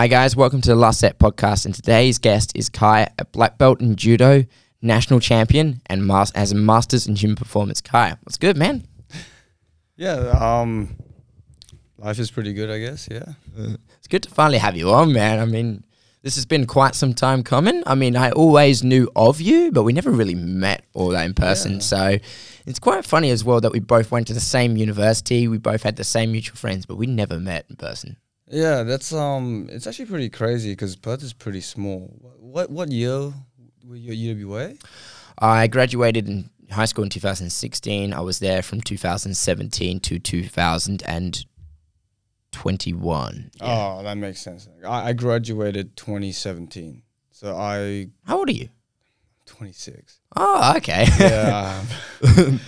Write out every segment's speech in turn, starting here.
Hi guys, welcome to the Last Set podcast, and today's guest is Kai, a black belt in judo, national champion, and mas- has a masters in gym performance. Kai, what's good, man? Yeah, um, life is pretty good, I guess. Yeah. It's good to finally have you on, man. I mean, this has been quite some time coming. I mean, I always knew of you, but we never really met all that in person. Yeah. So it's quite funny as well that we both went to the same university, we both had the same mutual friends, but we never met in person. Yeah, that's um, it's actually pretty crazy because Perth is pretty small. What what year were you at UWA? I graduated in high school in 2016. I was there from 2017 to 2021. Yeah. Oh, that makes sense. I, I graduated 2017, so I How old are you? 26. Oh, okay. Yeah.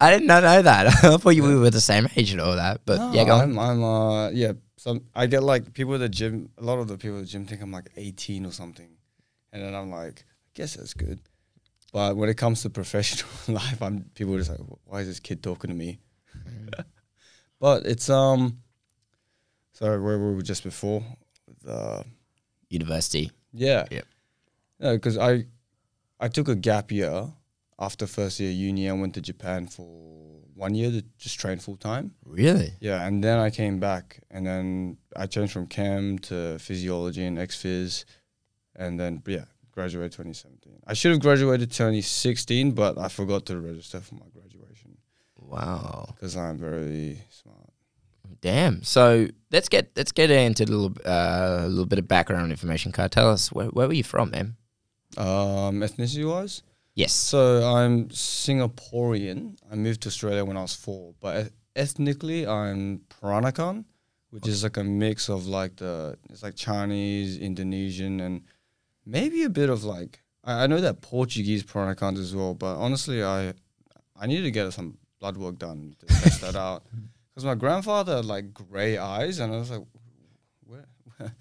I did not know that. I thought you we were the same age and all that. But No, yeah, go on. I'm, I'm uh yeah. Some I get like people at the gym. A lot of the people at the gym think I'm like 18 or something, and then I'm like, I guess that's good. But when it comes to professional life, I'm people are just like, why is this kid talking to me? but it's um. Sorry, where were we just before? The University. yeah. Yep. Yeah, because I I took a gap year after first year uni. I went to Japan for one year to just train full time. Really? Yeah, and then I came back, and then I changed from chem to physiology and ex phys, and then yeah, graduated 2017. I should have graduated 2016, but I forgot to register for my graduation Wow. because I'm very smart. Damn. So let's get let's get into a little uh, a little bit of background information. Kai, tell us where, where were you from, man? Um, ethnicity wise, Yes. so I'm Singaporean. I moved to Australia when I was four, but ethnically I'm Peranakan, which is like a mix of like the it's like Chinese, Indonesian, and maybe a bit of like I, I know that Portuguese Peranakans as well. But honestly, I I need to get some blood work done to test that out because my grandfather had like gray eyes, and I was like, where?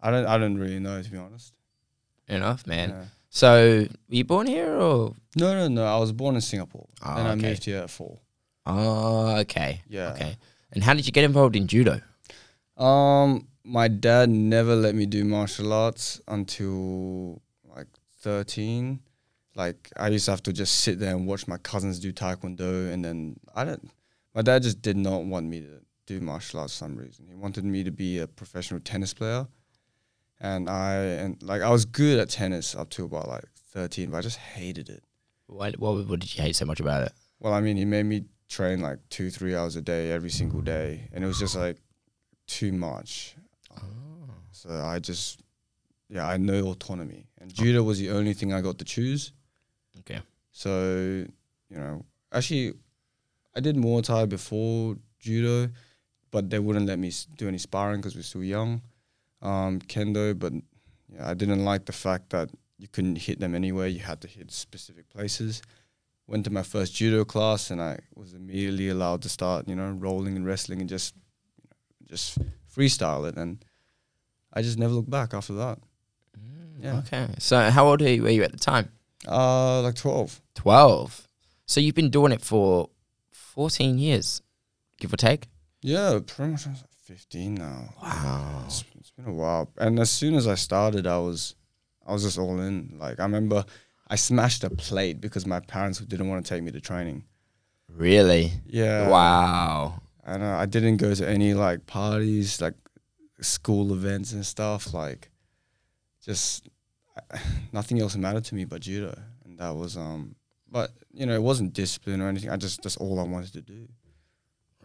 I don't I don't really know to be honest. Enough, man. Yeah. So were you born here or? No, no, no. I was born in Singapore, Oh, and I okay. moved here at four. Oh, okay. Yeah. Okay. And how did you get involved in judo? Um, my dad never let me do martial arts until like thirteen. Like I used to have to just sit there and watch my cousins do taekwondo, and then I don't. My dad just did not want me to do martial arts for some reason. He wanted me to be a professional tennis player, and I and like I was good at tennis up to about like thirteen, but I just hated it. Why, what, what did you hate so much about it? Well, I mean, he made me train like two, three hours a day every single day, and it was just like too much. Oh. So I just, yeah, I had no autonomy, and judo was the only thing I got to choose. Okay. So, you know, actually, I did Muay Thai before judo, but they wouldn't let me do any sparring because we're still young. Um, kendo, but yeah, I didn't like the fact that you couldn't hit them anywhere. You had to hit specific places. Went to my first judo class, and I was immediately allowed to start, you know, rolling and wrestling and just, just freestyle it. And I just never looked back after that. Yeah. Okay. So how old were you, were you at the time? Uh, like twelve. 12. So you've been doing it for 14 years, give or take? Yeah, pretty much. I was like Fifteen now. Wow. It's been a while. And as soon as I started, I was, I was just all in. Like I remember, I smashed a plate because my parents didn't want to take me to training. Really? Yeah. Wow. And uh, I didn't go to any like parties, like school events and stuff. Like, just I, nothing else mattered to me but judo, and that was um. But you know, it wasn't discipline or anything. I just that's all I wanted to do.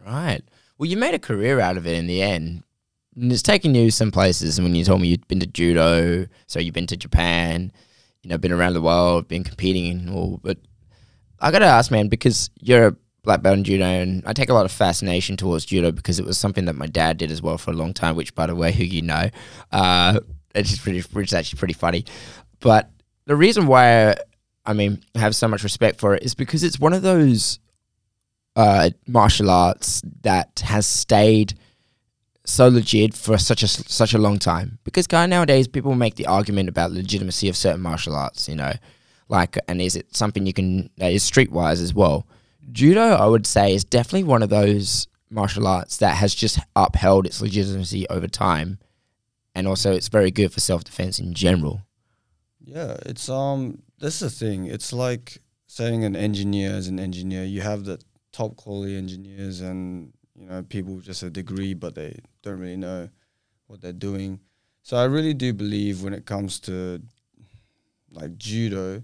Right. Well, you made a career out of it in the end. It's taken you some places. And when you told me you'd been to judo, so you've been to Japan, you know, been around the world, been competing and all. But I got to ask, man, because you're a black belt in judo, and I take a lot of fascination towards judo because it was something that my dad did as well for a long time, which, by the way, who you know, uh, it's pretty, which is actually pretty funny. But the reason why, I mean, I have so much respect for it is because it's one of those uh, martial arts that has stayed so legit for such a such a long time. Because kind of nowadays, people make the argument about legitimacy of certain martial arts. You know, like, and is it something you can that is streetwise as well? Judo, I would say, is definitely one of those martial arts that has just upheld its legitimacy over time, and also it's very good for self defense in general. Yeah, it's um. That's the thing. It's like saying an engineer is an engineer. You have the top quality engineers, and you know people just a degree, but they don't really know what they're doing. So I really do believe when it comes to like judo,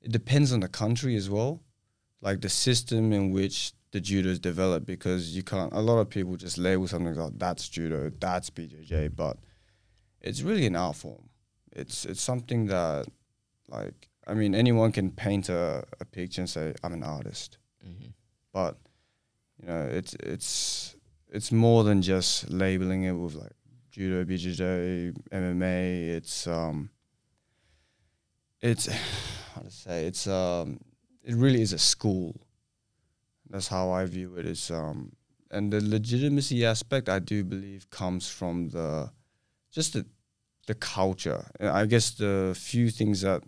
it depends on the country as well, like the system in which the judo is developed. Because you can't. A lot of people just label something like that's judo, that's BJJ, but it's really an art form. It's it's something that like I mean anyone can paint a, a picture and say I'm an artist, Mm-hmm. but you know it's it's it's more than just labeling it with like judo, BJJ, MMA. It's um it's how to say it's um it really is a school. That's how I view it. Is um and the legitimacy aspect I do believe comes from the just the the culture. And I guess the few things that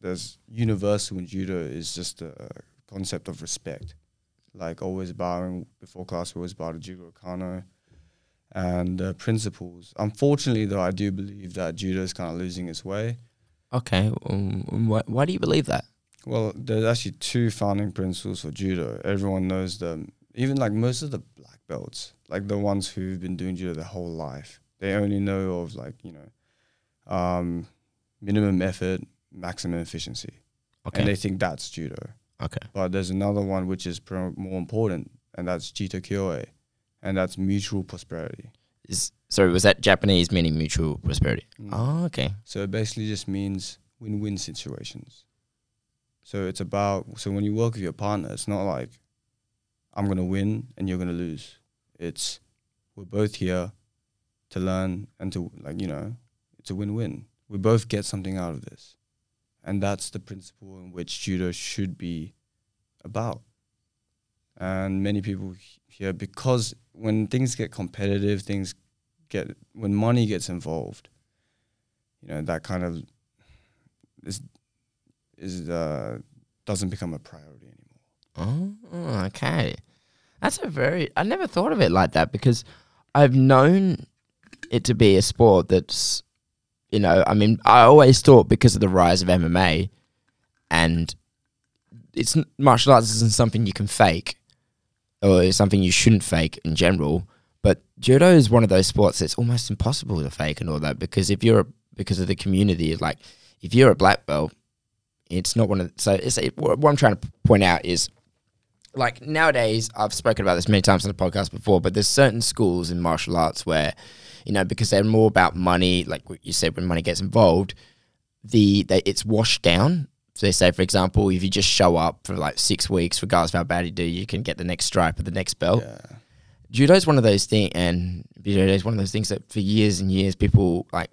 there's universal in judo is just the concept of respect. Like always bowing before class, always bow to Jigoro Kano, and uh, principles. Unfortunately, though, I do believe that judo is kind of losing its way. Okay, um, why, why do you believe that? Well, there's actually two founding principles for judo. Everyone knows them. Even like most of the black belts, like the ones who've been doing judo their whole life, they only know of like you know, um, minimum effort, maximum efficiency, Okay, and they think that's judo. Okay, But there's another one which is pro- more important, and that's jita kyoei, and that's mutual prosperity. is sorry was that Japanese meaning mutual prosperity? Mm. Oh, okay, So it basically just means win-win situations. So it's about so when you work with your partner, it's not like I'm gonna win and you're gonna lose. It's we're both here to learn and to like you know it's a win-win. We both get something out of this, and that's the principle in which judo should be about. And many people here because when things get competitive, things get when money gets involved you know that kind of is is uh doesn't become a priority anymore. oh, okay. That's a very I never thought of it like that because I've known it to be a sport that's you know I mean I always thought because of the rise of MMA and it's martial arts isn't something you can fake or it's something you shouldn't fake in general but judo is one of those sports that's almost impossible to fake and all that because if you're a, because of the community like if you're a black belt it's not one of so it's it, what I'm trying to point out is like nowadays I've spoken about this many times on the podcast before but there's certain schools in martial arts where you know because they're more about money like what you said when money gets involved the they, it's washed down so they say for example if you just show up for like six weeks regardless of how bad you do you can get the next stripe or the next belt Yeah. judo is one of those things, and judo is one of those things that for years and years people like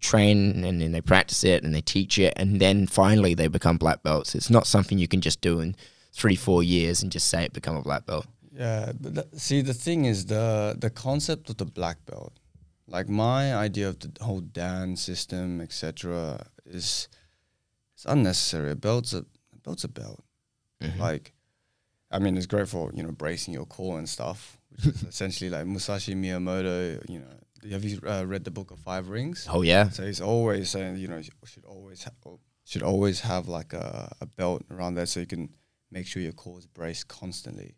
train and then they practice it and they teach it, and then finally they become black belts. It's not something you can just do in three, four years and just say it become a black belt. Yeah, but th- see the thing is the the concept of the black belt. Like my idea of the whole Dan system, etc., is it's unnecessary. A belt's a, a belt's a belt. Mhm. Like, I mean, it's great for you know bracing your core and stuff, which is essentially like Musashi Miyamoto. You know, have you uh, read the Book of Five Rings? oh yeah, So he's always saying, you know, you should always ha- should always have like a, a belt around there so you can make sure your core is braced constantly.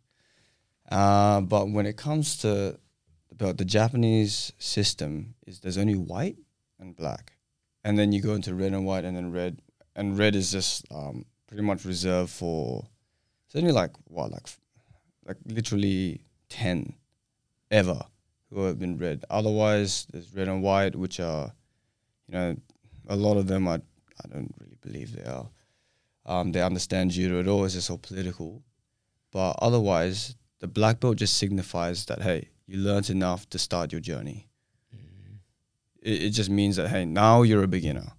Uh, but when it comes to the the Japanese system is there's only white and black, and then you go into red and white, and then red and red is just um, pretty much reserved for. It's only like what, like, like literally ten, ever who have been red. Otherwise, there's red and white, which are, you know, a lot of them I I don't really believe they are. Um, they understand judo at all. It's just all political. But otherwise, the black belt just signifies that hey, you learned enough to start your journey. Mm-hmm. It, it just means that hey, now you're a beginner.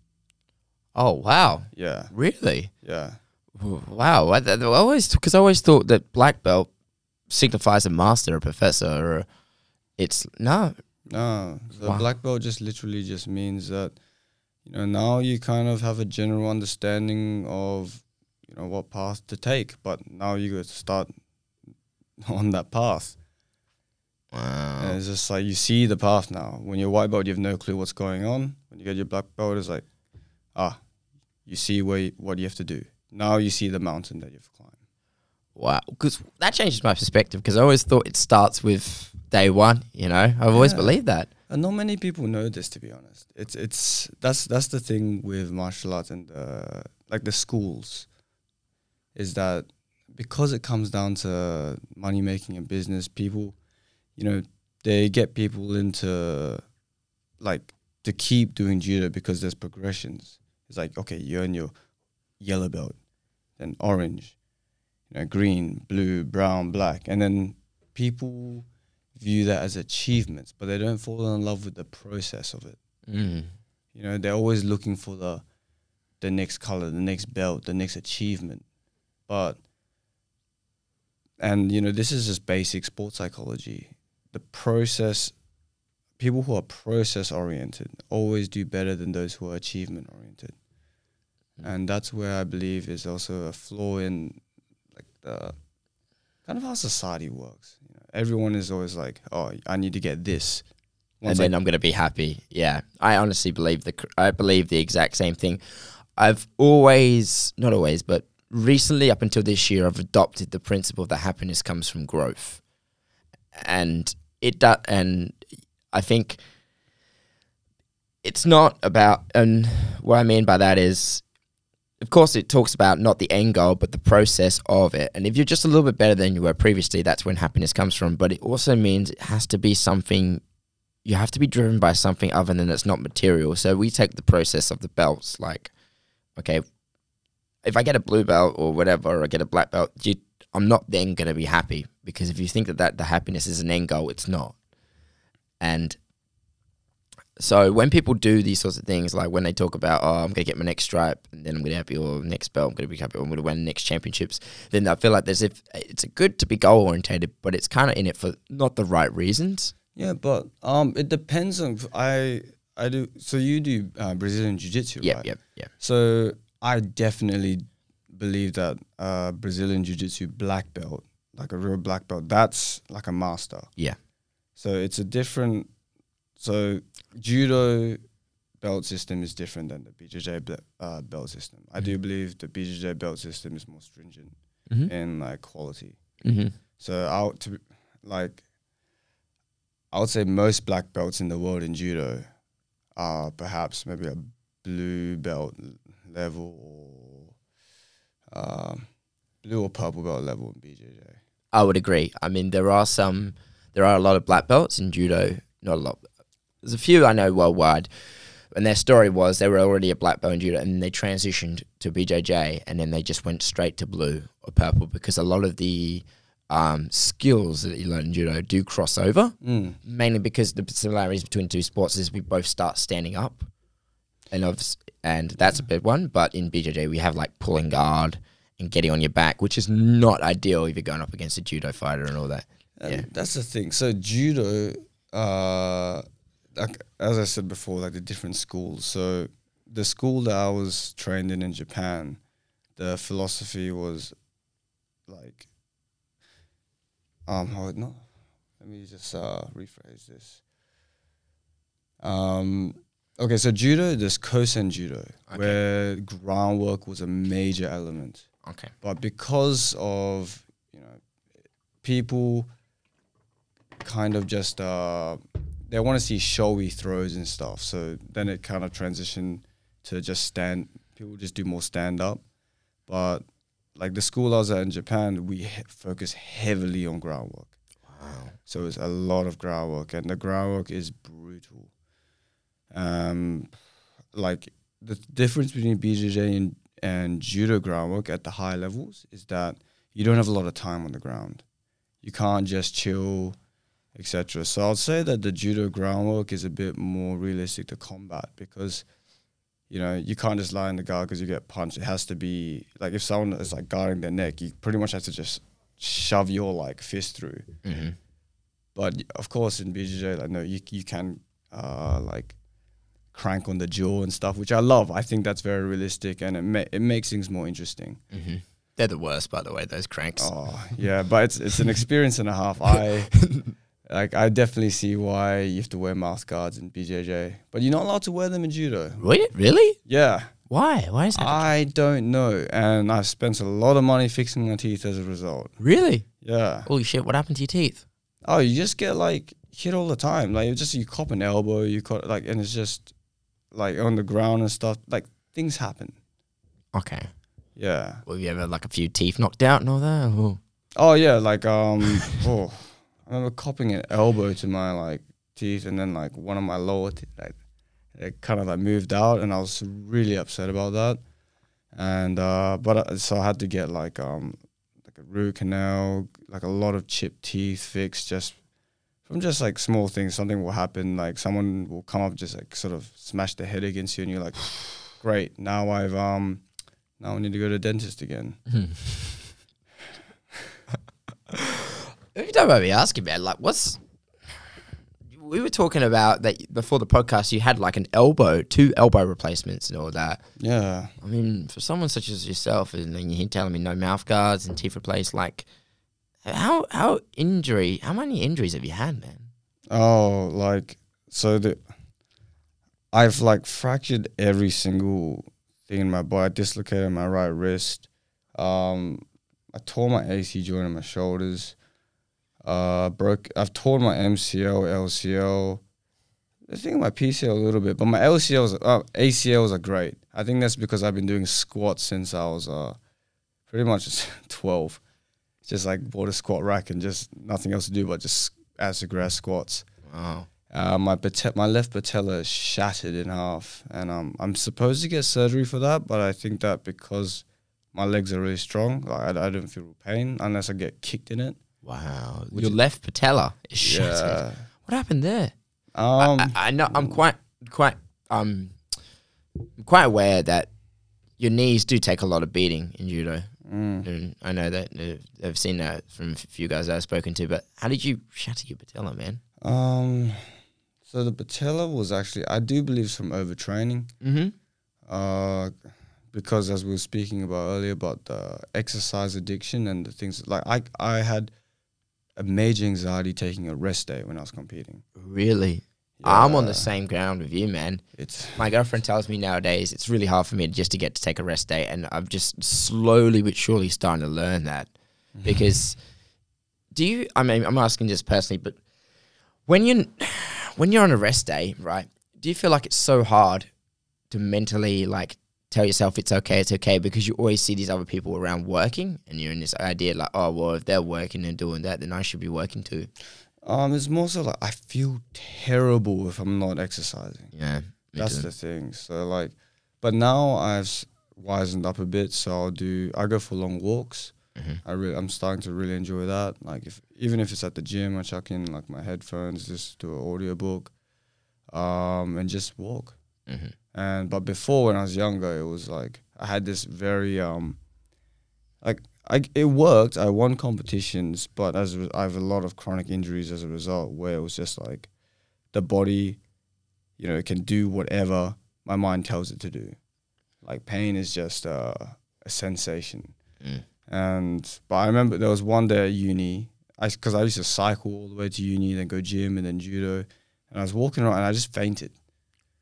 oh wow, Yeah, really? yeah. Wow, I, I always because I always thought that black belt signifies a master, a professor, or it's no. No, the Wow. black belt just literally just means that you know now you kind of have a general understanding of you know what path to take, but now you got to start on that path. Wow. And it's just like you see the path now. When you're white belt, you have no clue what's going on. When you get your black belt, it's like, ah, you see where you, what you have to do. Now you see the mountain that you've climbed. Wow, because that changes my perspective. Because I always thought it starts with day one. You know, I've always believed that. And not many people know this, to be honest. It's it's that's that's the thing with martial arts and uh, like the schools, is that because it comes down to money making and business, people, you know, they get people into like to keep doing judo because there's progressions. It's like okay, you earn your yellow belt, then orange, you know, green, blue, brown, black, and then people view that as achievements, but they don't fall in love with the process of it. Mm. You know, they're always looking for the the next color, the next belt, the next achievement. But and you know, this is just basic sports psychology. The process people who are process oriented always do better than those who are achievement oriented. Mm. And that's where I believe is also a flaw in like the kind of how society works. You know, everyone is always like, "Oh, I need to get this," and Once then I- I'm going to be happy. Yeah, I honestly believe the cr- I believe the exact same thing. I've always, not always, but recently up until this year, I've adopted the principle that happiness comes from growth, and it does. And I think it's not about. And what I mean by that is. Of course, it talks about not the end goal, but the process of it. And if you're just a little bit better than you were previously, that's when happiness comes from. But it also means it has to be something you have to be driven by something other than it's not material. So we take the process of the belts, like, okay, if I get a blue belt or whatever, or I get a black belt, you, I'm not then going to be happy because if you think that, that the happiness is an end goal, it's not. And so when people do these sorts of things, like when they talk about, oh, I'm going to get my next stripe and then I'm going to have your next belt, I'm going to be happy, I'm going to win the next championships, then I feel like there's if it's good to be goal orientated, but it's kind of in it for not the right reasons. Yeah, but um, it depends on I I do. So you do uh, Brazilian Jiu Jitsu, Yep, right? yep, yep. So I definitely believe that uh, Brazilian Jiu Jitsu black belt, like a real black belt, that's like a master. Yeah. So it's a different. So judo belt system is different than the BJJ ble- uh, belt system. I do believe the BJJ belt system is more stringent Mm-hmm. in like quality. Mm-hmm. So I to like I would say most black belts in the world in judo are perhaps maybe a blue belt level or um, blue or purple belt level in BJJ. I would agree. I mean, there are some, there are a lot of black belts in judo. Not a lot. There's a few I know worldwide, and their story was they were already a black belt in judo, and they transitioned to BJJ, and then they just went straight to blue or purple because a lot of the um, skills that you learn in judo do cross over. Mm. Mainly because the similarities between two sports is we both start standing up, and and that's a big one. But in BJJ, we have like pulling guard and getting on your back, which is not ideal if you're going up against a judo fighter and all that. And Yeah. that's the thing. So judo, uh, like as I said before, like the different schools. So the school that I was trained in in Japan, the philosophy was like, um, how no, let me just uh rephrase this. Um, okay, so judo, there's kosen judo, Okay. where groundwork was a major element Okay. but because of you know people kind of just uh they want to see showy throws and stuff so then it kind of transitioned to just stand people just do more stand up but like the school I was at in Japan we he- focus heavily on groundwork Wow. so it's a lot of groundwork, and the groundwork is brutal. Um, like the difference between BJJ and, and judo groundwork at the high levels is that you don't have a lot of time on the ground. You can't just chill, etc. So I'd say that the judo groundwork is a bit more realistic to combat because you know you can't just lie in the guard because you get punched. It has to be like if someone is like guarding their neck, you pretty much have to just shove your like fist through. Mm-hmm. But of course, in BJJ, like no, you you can uh, like crank on the jaw and stuff, which I love. I think that's very realistic, and it ma- it makes things more interesting. Mm-hmm. They're the worst, by the way. Those cranks. Oh yeah, but it's it's an experience and a half. I like I definitely see why you have to wear mouth guards in BJJ, but you're not allowed to wear them in judo. Wait, Really? Yeah, Why? Why is that? I don't know, and I've spent a lot of money fixing my teeth as a result. really? Yeah. Holy shit! What happened to your teeth? Oh, you just get like hit all the time. Like you just you cop an elbow, you caught like, and it's just like on the ground and stuff. Like things happen. Okay. Yeah. Well, have you ever like a few teeth knocked out and all that? Or? Oh yeah, like um, oh, I remember copping an elbow to my like teeth, and then like one of my lower teeth, like it kind of like moved out, and I was really upset about that. And uh, but uh, so I had to get like um, like a root canal, like a lot of chipped teeth fixed, just from just like small things. Something will happen, like someone will come up, just like sort of smash their head against you, and you're like, great, now I've um, now I need to go to the dentist again. If you don't mind me asking, man, like, what's we were talking about that before the podcast? You had like an elbow, two elbow replacements, and all that. Yeah. I mean, for someone such as yourself, and then you're telling me no mouth guards and teeth replaced, like, how how injury? How many injuries have you had, man? Oh, like so the I've like fractured every single thing in my body. I dislocated my right wrist. Um, I tore my AC joint in my shoulders. Uh, broke. I've torn my MCL, LCL. I think my PCL a little bit, but my LCLs, uh, ACLs are great. I think that's because I've been doing squats since I was uh, pretty much twelve. Just like bought a squat rack and just nothing else to do but just as grass squats. Wow. Uh, my pate- my left patella shattered in half, and um, I'm supposed to get surgery for that. But I think that because my legs are really strong, like I, I don't feel pain unless I get kicked in it. Wow. Which Your left patella is shattered. Yeah. What happened there? Um. I, I know. I'm quite, quite, um, quite aware that your knees do take a lot of beating in judo. Mm. And I know that uh, I've seen that from a few guys that I've spoken to. But how did you shatter your patella, man? Um. So the patella was actually, I do believe, it's from overtraining. Mm-hmm. Uh, because as we were speaking about earlier about the exercise addiction and the things like I I had a major anxiety taking a rest day when I was competing. Really? I'm on the same ground with you, man. It's My girlfriend tells me nowadays it's really hard for me just to get to take a rest day, and I'm just slowly but surely starting to learn that. Mm-hmm. Because do you? I mean, I'm asking this personally, but when you when you're on a rest day, right? Do you feel like it's so hard to mentally like tell yourself it's okay, it's okay, because you always see these other people around working, and you're in this idea like, oh well, if they're working and doing that, then I should be working too. Um, it's more so like I feel terrible if I'm not exercising. Yeah, That's too. the thing. So like, but now I've wisened up a bit. So I'll do. I go for long walks. Mhm. I really, I'm starting to really enjoy that. Like if even if it's at the gym, I chuck in like my headphones, just do an audio book, um, and just walk. Mhm. And but before when I was younger, it was like I had this very um, like I it worked. I won competitions, but as I have a lot of chronic injuries as a result, where it was just like the body, you know, it can do whatever my mind tells it to do. Like pain is just uh, a sensation. Mm. And but I remember there was one day at uni, I because I used to cycle all the way to uni, then go gym and then judo, and I was walking around and I just fainted.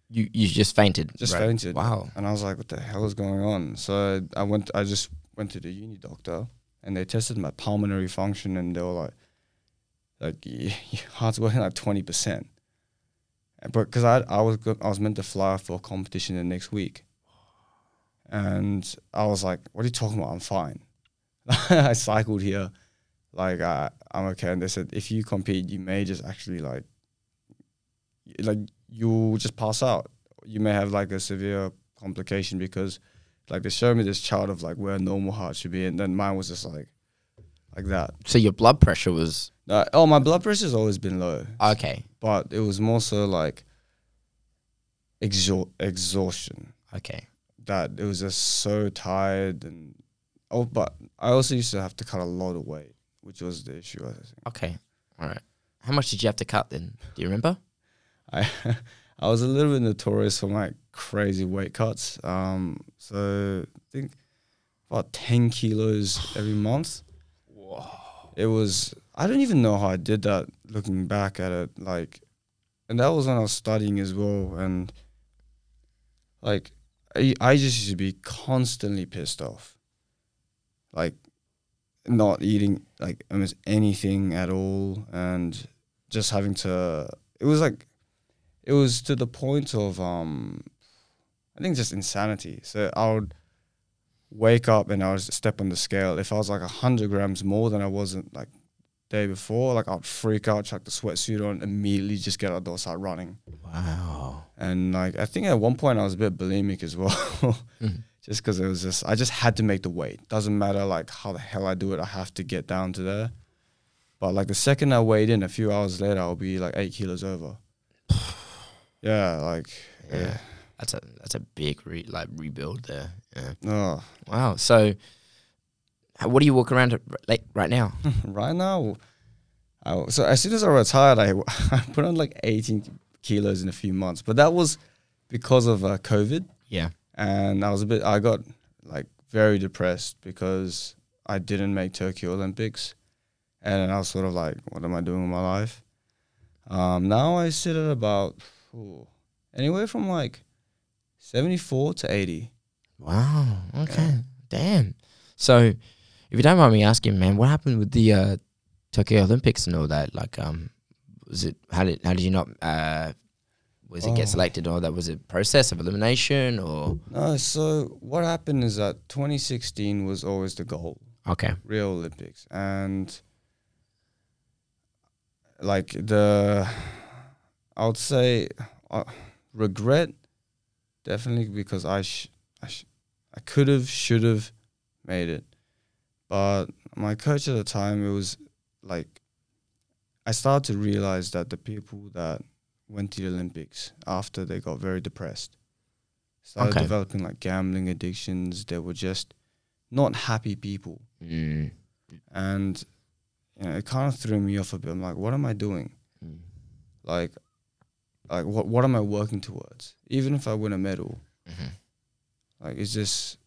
You you just fainted. Just right? fainted. Wow. And I was like, what the hell is going on? So I went, I just went to the uni doctor and they tested my pulmonary function and they were like, like your heart's working like 20%. But because I, I was I was meant to fly for a competition the next week. And I was like, what are you talking about? I'm fine. I cycled here. Like, I, I'm okay. And they said, if you compete, you may just actually like, like you'll just pass out. You may have like a severe complication because like they showed me this chart of like where a normal heart should be, and then mine was just like like that. So your blood pressure was Uh, oh, my blood pressure's always been low, okay. but it was more so like exhaust exhaustion Okay. that it was just so tired and oh, but I also used to have to cut a lot of weight, which was the issue. I think Okay. All right. How much did you have to cut then? Do you remember? I I was a little bit notorious for my crazy weight cuts. Um, so I think about ten kilos every month. It was I don't even know how I did that. Looking back at it, like, and that was when I was studying as well, and like, I I just used to be constantly pissed off, like, not eating like almost anything at all, and just having to. It was like, it was to the point of um, I think just insanity. So I would wake up and I would step on the scale. If I was like hundred grams more than I wasn't like day before, like I'd freak out, chuck the sweatsuit on, immediately just get out the door, start running. Wow. And like I think at one point I was a bit bulimic as well, Mhm. just because it was just I just had to make the weight. Doesn't matter like how the hell I do it, I have to get down to there. But like the second I weighed in, a few hours later, I'll be like eight kilos over. Yeah, like Yeah. yeah. That's a that's a big re- like rebuild there. Yeah. Oh, Wow. So, what do you walk around like right now? right now, I, so as soon as I retired, I, I put on like 18 kilos in a few months, but that was because of uh, COVID. Yeah. and I was a bit I got like very depressed because I didn't make Tokyo Olympics and I was sort of like what am I doing with my life um, now I sit at about ooh, anywhere from like 74 to 80 Wow. Okay. Damn. So, if you don't mind me asking, man, what happened with the uh, Tokyo Olympics and all that? Like, um, was it how did how did you not uh, was it get Oh. selected or that was it process of elimination or no so what happened is that 2016 was always the goal okay Rio Olympics and like the I would say uh, regret definitely because I sh- I, sh- I could have should have made it but my coach at the time it was like I started to realize that the people that went to the Olympics after they got very depressed started Okay. developing like gambling addictions they were just not happy people mm. and you know, it kind of threw me off a bit. I'm like, what am I doing? Mm. Like, like what what am I working towards? Even if I win a medal, Mhm. like, is this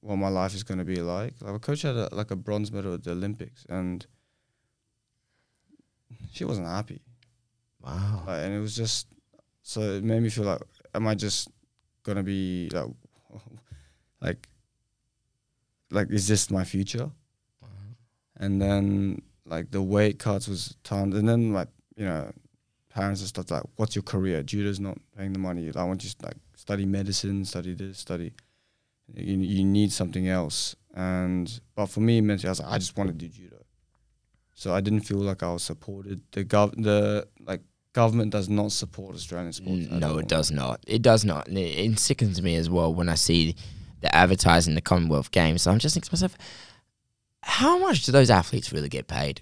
what my life is going to be like? Like, a coach had a, like a bronze medal at the Olympics, and she wasn't happy. wow Like, and it was just so it made me feel like, am I just gonna be like, like, like, is this my future? and then like the weight cuts was timed, and then like you know, parents and stuff like, what's your career? Judo's not paying the money. I want you to like study medicine, study this, study. You you need something else, and but for me, mentally, I was like, I just want to do judo. So I didn't feel like I was supported. The gov the like government does not support Australian sports. N- No, it does not. It does not. And it, it sickens me as well when I see the advertising the Commonwealth Games. So I'm just thinking to myself, how much do those athletes really get paid?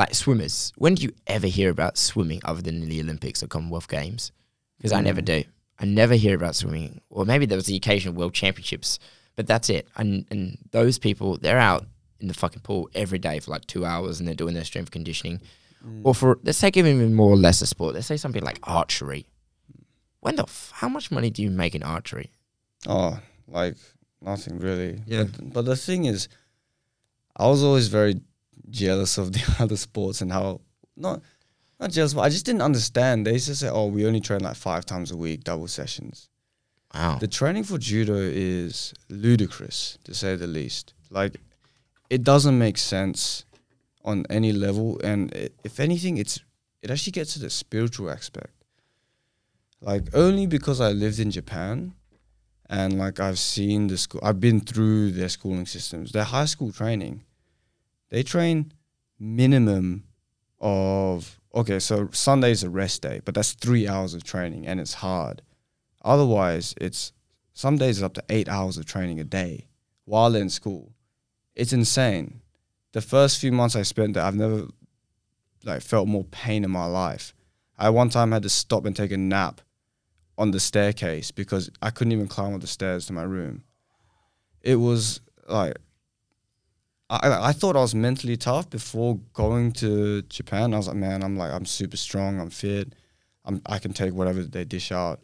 Like swimmers. When do you ever hear about swimming other than in the Olympics or Commonwealth Games? Because I never Mm. do. I never hear about swimming. Or maybe there was the occasional World Championships, but that's it. And and those people, they're out in the fucking pool every day for like two hours and they're doing their strength conditioning Mm. or for let's take even more lesser sport. Let's say something like archery. When the f- how much money do you make in archery? Oh, like nothing really. Yeah. But, but the thing is, I was always very jealous of the other sports and how not not jealous, but I just didn't understand. They used to say, "Oh, we only train like five times a week, double sessions." Wow. The training for judo is ludicrous, to say the least. Like, it doesn't make sense on any level, and i if anything, it's it actually gets to the spiritual aspect. Like, only because I lived in Japan, and like I've seen the school, I've been through their schooling systems. Their high school training, they train minimum of okay. So Sunday is a rest day, but that's three hours of training, and it's hard. Otherwise, it's some days it's up to eight hours of training a day while in school. It's insane. The first few months I spent there, I've never like felt more pain in my life. I one time had to stop and take a nap on the staircase because I couldn't even climb up the stairs to my room. It was like I I thought I was mentally tough before going to Japan. I was like, man, I'm like I'm super strong, I'm fit, I'm I can take whatever they dish out.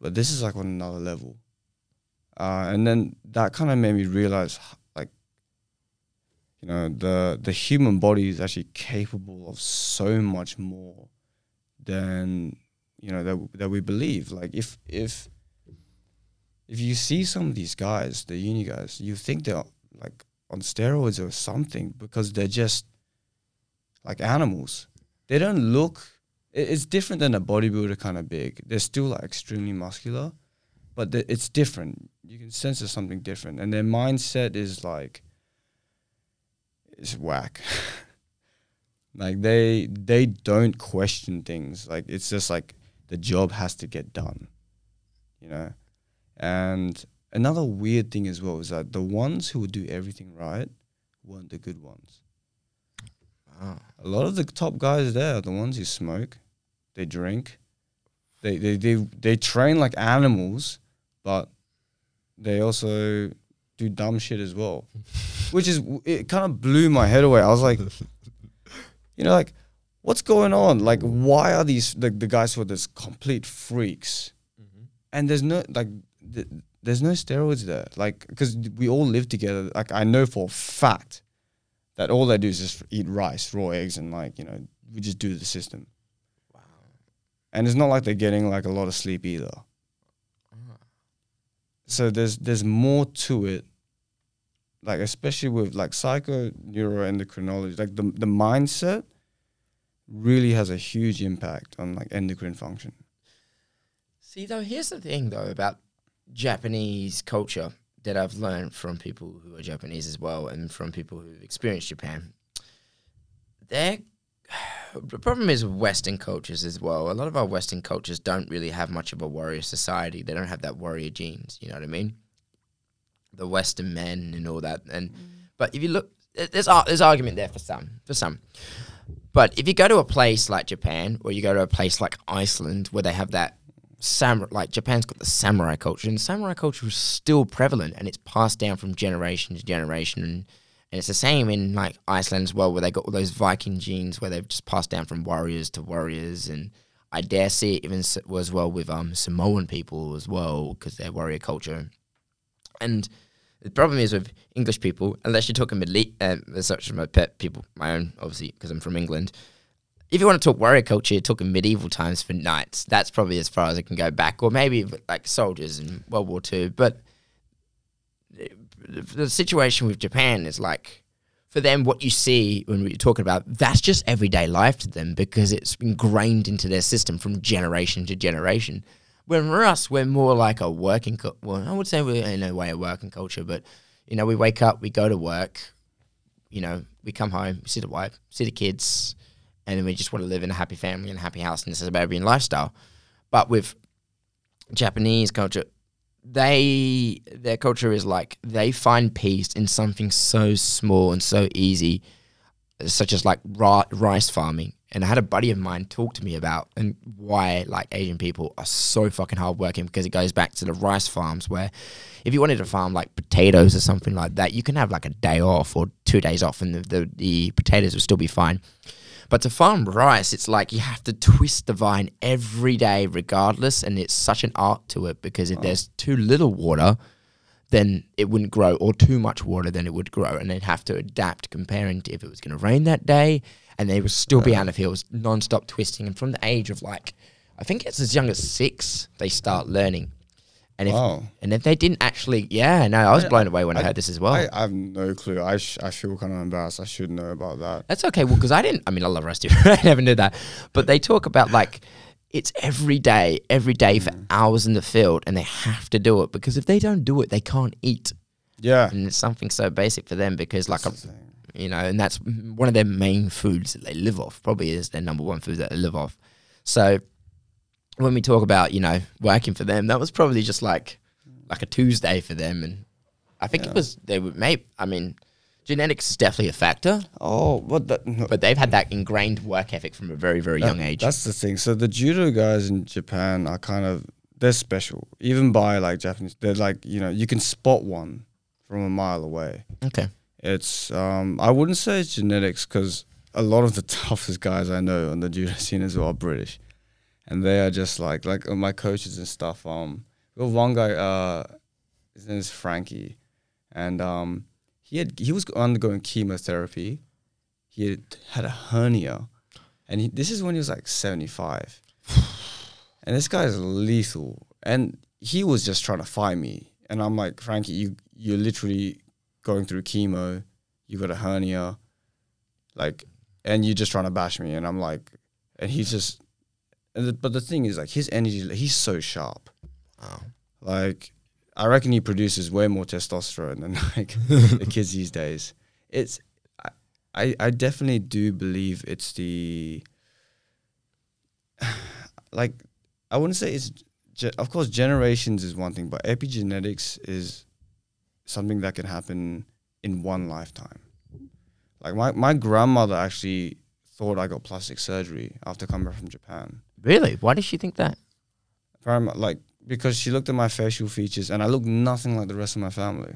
But this is like on another level. Uh, and then that kind of made me realize, like, you know the the human body is actually capable of so much more than you know that that we believe. Like if if if you see some of these guys, the uni guys, you think they're like on steroids or something because they're just like animals. They don't look. It's different than a bodybuilder kind of big. They're still like extremely muscular, but the, it's different. You can sense there's something different, and their mindset is like it's whack. like they they don't question things. Like it's just like the job has to get done, you know. And another weird thing as well is that the ones who would do everything right weren't the good ones. Oh. A lot of the top guys there are the ones who smoke, they drink, they they they, they train like animals, but they also do dumb shit as well, which is it kind of blew my head away. I was like, you know, like what's going on? Like, why are these the, the guys who are this complete freaks? Mm-hmm. And there's no like, th- there's no steroids there. Like, because we all live together. Like, I know for a fact that all they do is just eat rice, raw eggs, and like you know, we just do the system. Wow. And it's not like they're getting like a lot of sleep either. Ah. So there's there's more to it. Like especially with like psycho neuroendocrinology, like the the mindset really has a huge impact on like endocrine function. See, though, here's the thing, though, about Japanese culture that I've learned from people who are Japanese as well and from people who've experienced Japan. Their the problem is Western cultures as well. A lot of our Western cultures don't really have much of a warrior society. They don't have that warrior genes. You know what I mean? The Western men and all that. And mm. but if you look, there's there's argument there for some. For some. But if you go to a place like Japan or you go to a place like Iceland where they have that samurai, like Japan's got the samurai culture, and samurai culture is still prevalent and it's passed down from generation to generation. And, and it's the same in like Iceland as well, where they got all those Viking genes where they've just passed down from warriors to warriors. And I dare say it even s- as well with um, Samoan people as well, because they're warrior culture. And the problem is with English people, unless you're talking Middle East, uh, such as my pet people, my own, obviously, because I'm from England. If you want to talk warrior culture, you're talking medieval times for knights. That's probably as far as I can go back, or maybe like soldiers in World War Two. But the, situation with Japan is like, for them, what you see when we're talking about that's just everyday life to them because it's ingrained into their system from generation to generation. When for us, we're more like a working. Cu- well, I would say we're in a way a working culture, but you know, we wake up, we go to work, you know, we come home, see the wife, see the kids, and we just want to live in a happy family and a happy house and this is a Barbarian lifestyle. But with Japanese culture, they their culture is like they find peace in something so small and so easy, such as like ri- rice farming. And I had a buddy of mine talk to me about and why like Asian people are so fucking hardworking because it goes back to the rice farms where if you wanted to farm like potatoes or something like that, you can have like a day off or two days off and the, the, the potatoes will still be fine. But to farm rice, it's like you have to twist the vine every day, regardless, and it's such an art to it because if oh. there's too little water, then it wouldn't grow, or too much water, then it would grow, and they'd have to adapt comparing to if it was going to rain that day, and they would still be out of hills, non-stop twisting. And from the age of like, I think it's as young as six, they start learning. And if Wow. and if they didn't actually, yeah, no, I was blown away when I, I- heard this as well. I, I have no clue. I sh- I feel kind of embarrassed. I should know about that. That's okay. Well, because I didn't. I mean, I love too. I never knew that. But they talk about like it's every day, every day for mm. hours in the field, and they have to do it because if they don't do it, they can't eat. Yeah. And it's something so basic for them because, like, a, you know, and that's one of their main foods that they live off. Probably is their number one food that they live off. So when we talk about you know working for them, that was probably just like like a Tuesday for them, and I think it was they were maybe. I mean, genetics is definitely a factor Oh, but that, no, but they've had that ingrained work ethic from a very very that- young age. That's the thing. So the judo guys in Japan are kind of they're special, even by like Japanese. They're like you know you can spot one from a mile away. okay. It's um I wouldn't say it's genetics because a lot of the toughest guys I know on the judo scene as well are British, and they are just like like uh, my coaches and stuff. Um, we have one guy. Uh, his name is Frankie, and um, he had he was undergoing chemotherapy. He had had a hernia, and he, this is when he was like seventy five. and this guy is lethal, and he was just trying to fight me, and I'm like, Frankie, you you're literally going through chemo, you got a hernia, like, and you're just trying to bash me, and I'm like, and he's just, and the, but the thing is like his energy, he's so sharp, Wow. like I reckon he produces way more testosterone than like the kids these days. It's I, I definitely do believe it's the like I wouldn't say it's ge- of course generations is one thing, but epigenetics is something that can happen in one lifetime. Like my my grandmother actually thought I got plastic surgery after coming back from Japan. Really? Why did she think that? Param- like because she looked at my facial features and I looked nothing like the rest of my family,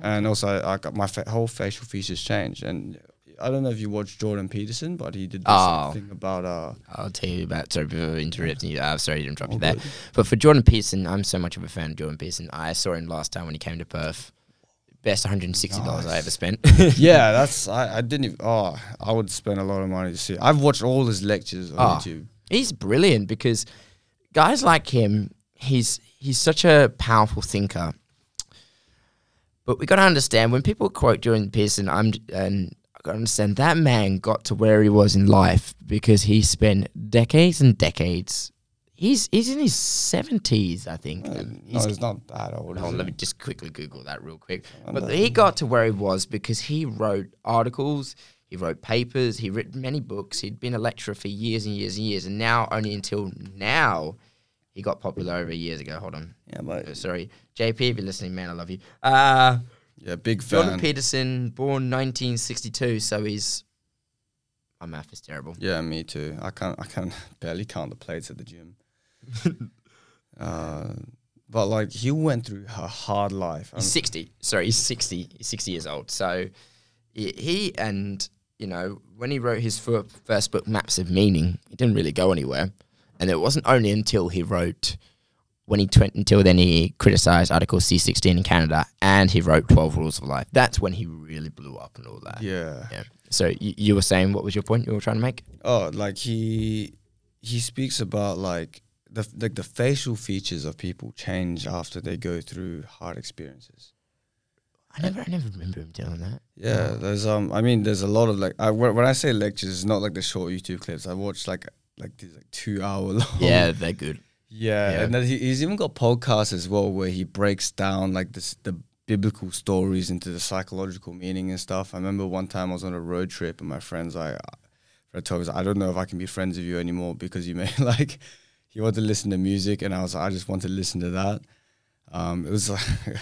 and also I, I got my fa- whole facial features changed. And I don't know if you watched Jordan Peterson, but he did this Oh. thing about uh. I'll tell you about. Sorry for interrupting you. I'm sorry to interrupt you there. good. But for Jordan Peterson, I'm so much of a fan of Jordan Peterson. I saw him last time when he came to Perth. Best 160 dollars I ever spent. yeah, that's I, I didn't even. Oh, I would spend a lot of money to see. I've watched all his lectures on Ah. YouTube. He's brilliant because guys like him, he's he's such a powerful thinker. But we got to understand when people quote Jordan Peterson, I'm and I got to understand that man got to where he was in life because he spent decades and decades. He's he's in his seventies, I think. Uh, and no, he's not that old. Hold on, let me just quickly Google that real quick. But he got to where he was because he wrote articles, he wrote papers, he written many books. He'd been a lecturer for years and years and years, and now only until now he got popular over years ago. Hold on, Yeah, but Uh, sorry, JP, if you're listening, man, I love you. Uh, yeah, big Jordan fan. Peterson, born 1962, so he's my math is terrible. Yeah, me too. I can't. I can barely count the plates at the gym. uh, but like he went through a hard life. He's 60. Sorry, he's 60. He's 60 years old. So he and, you know, when he wrote his first book, Maps of Meaning, it didn't really go anywhere. And it wasn't only until he wrote, when he tw- until then he criticized Article C16 in Canada and he wrote 12 Rules of Life. That's when he really blew up and all that. yeah. Yeah. So you, you were saying, what was your point you were trying to make? Oh, like he he speaks about like the like the facial features of people change after they go through hard experiences. I never, I never remember him doing that. Yeah, there's um. I mean, there's a lot of like. I when I say lectures, it's not like the short YouTube clips. I watch like like these like two hour long. Yeah, they're good. Yeah, Yeah. and then he, he's even got podcasts as well where he breaks down like this the biblical stories into the psychological meaning and stuff. I remember one time I was on a road trip and my friends like I told me I don't know if I can be friends with you anymore because you may like he wanted to listen to music and I was like I just want to listen to that. Um, it was like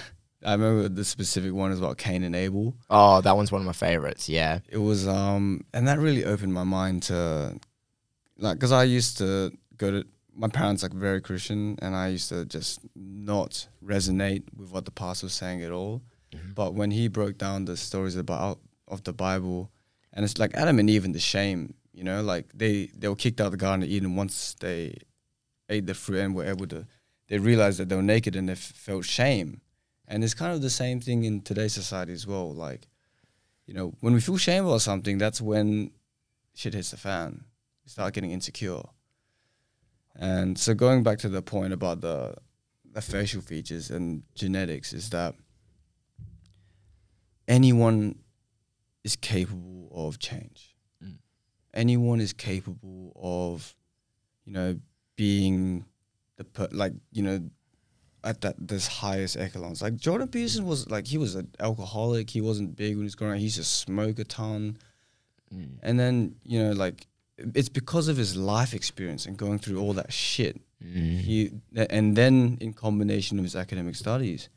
I remember the specific one is about Cain and Abel. Oh, that one's one of my favorites. Yeah. It was um, and that really opened my mind to like because I used to go to my parents like very Christian, and I used to just not resonate with what the pastor was saying at all. But when he broke down the stories about of the Bible, and it's like Adam and Eve and the shame, you know, like they they were kicked out of the Garden of Eden once they ate the fruit and were able to, they realized that they were naked and they f- felt shame, and it's kind of the same thing in today's society as well. Like, you know, when we feel shame about something, that's when shit hits the fan. We start getting insecure. And so going back to the point about the the facial features and genetics is that anyone is capable of change. Mm. Anyone is capable of, you know, being the per- like you know at that this highest echelons. Like Jordan Peterson was like he was an alcoholic. He wasn't big when he was growing up. He used to smoke a ton. Mm. And then, you know, like it's because of his life experience and going through all that shit. Mm. He and then in combination with his academic studies,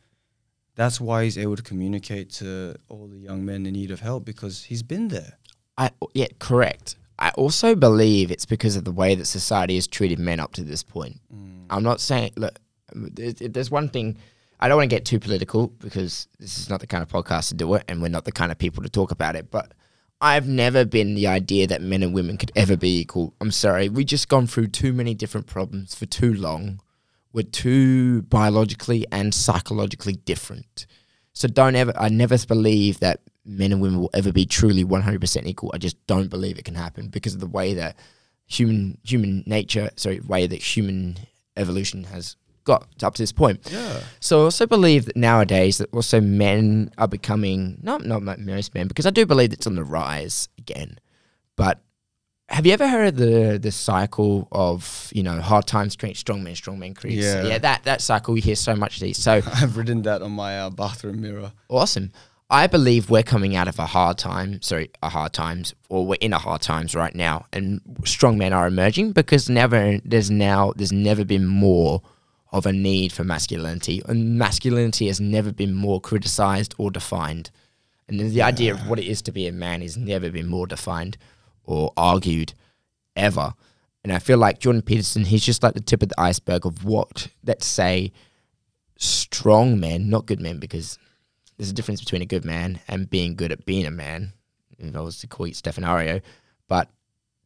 that's why he's able to communicate to all the young men in need of help because he's been there. I yeah, correct. I also believe it's because of the way that society has treated men up to this point. I'm not saying look. There- There's one thing I don't want to get too political because this is not the kind of podcast to do it, and we're not the kind of people to talk about it. But I've never been the idea that men and women could ever be equal. I'm sorry, we've just gone through too many different problems for too long. We're too biologically and psychologically different. So don't ever. I never believe that men and women will ever be truly one hundred percent equal. I just don't believe it can happen because of the way that human human nature, sorry, way that human evolution has got up to this point. Yeah. So I also believe that nowadays that also men are becoming not not mo- most men because I do believe it's on the rise again. But have you ever heard of the the cycle of you know hard times, strength, strong men, strong men increase? Yeah. yeah, that that cycle we hear so much of these. So I've written that on my uh, bathroom mirror. awesome. I believe we're coming out of a hard time, sorry, a hard times, or we're in a hard times right now, and strong men are emerging because never there's now there's never been more of a need for masculinity, and masculinity has never been more criticized or defined, and the idea of what it is to be a man has never been more defined or argued ever. And I feel like Jordan Peterson, he's just like the tip of the iceberg of what, let's say, strong men, not good men, because there's a difference between a good man and being good at being a man. If I was to quote Stefanario, but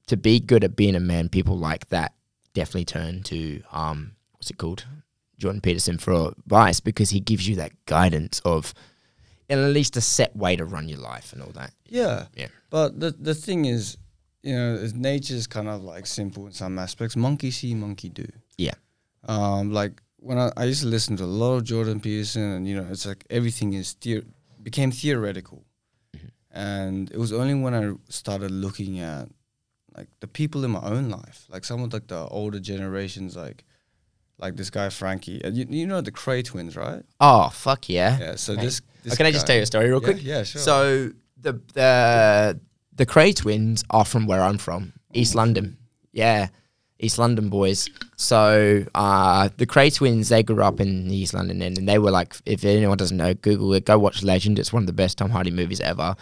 to be good at being a man, people like that definitely turn to um, what's it called, Jordan Peterson for advice because he gives you that guidance of, at least a set way to run your life and all that. Yeah. Yeah. But the the thing is, you know, is nature's kind of like simple in some aspects. Monkey see, monkey do. Yeah. Um, like when I, I used to listen to a lot of Jordan Peterson, and you know, it's like everything is theor- became theoretical, and it was only when I started looking at like the people in my own life, like some of like the older generations, like like this guy Frankie. You, you know the Kray twins, right? Oh fuck yeah! Yeah. So Okay. this, Oh, this can I just tell you a story real Yeah, quick? Yeah, sure. So the the the Kray twins are from where I'm from, East London. Yeah, East London boys. So uh, the Kray twins, they grew up in East London end, and they were like, if anyone doesn't know, Google it. Go watch Legend. It's one of the best Tom Hardy movies ever.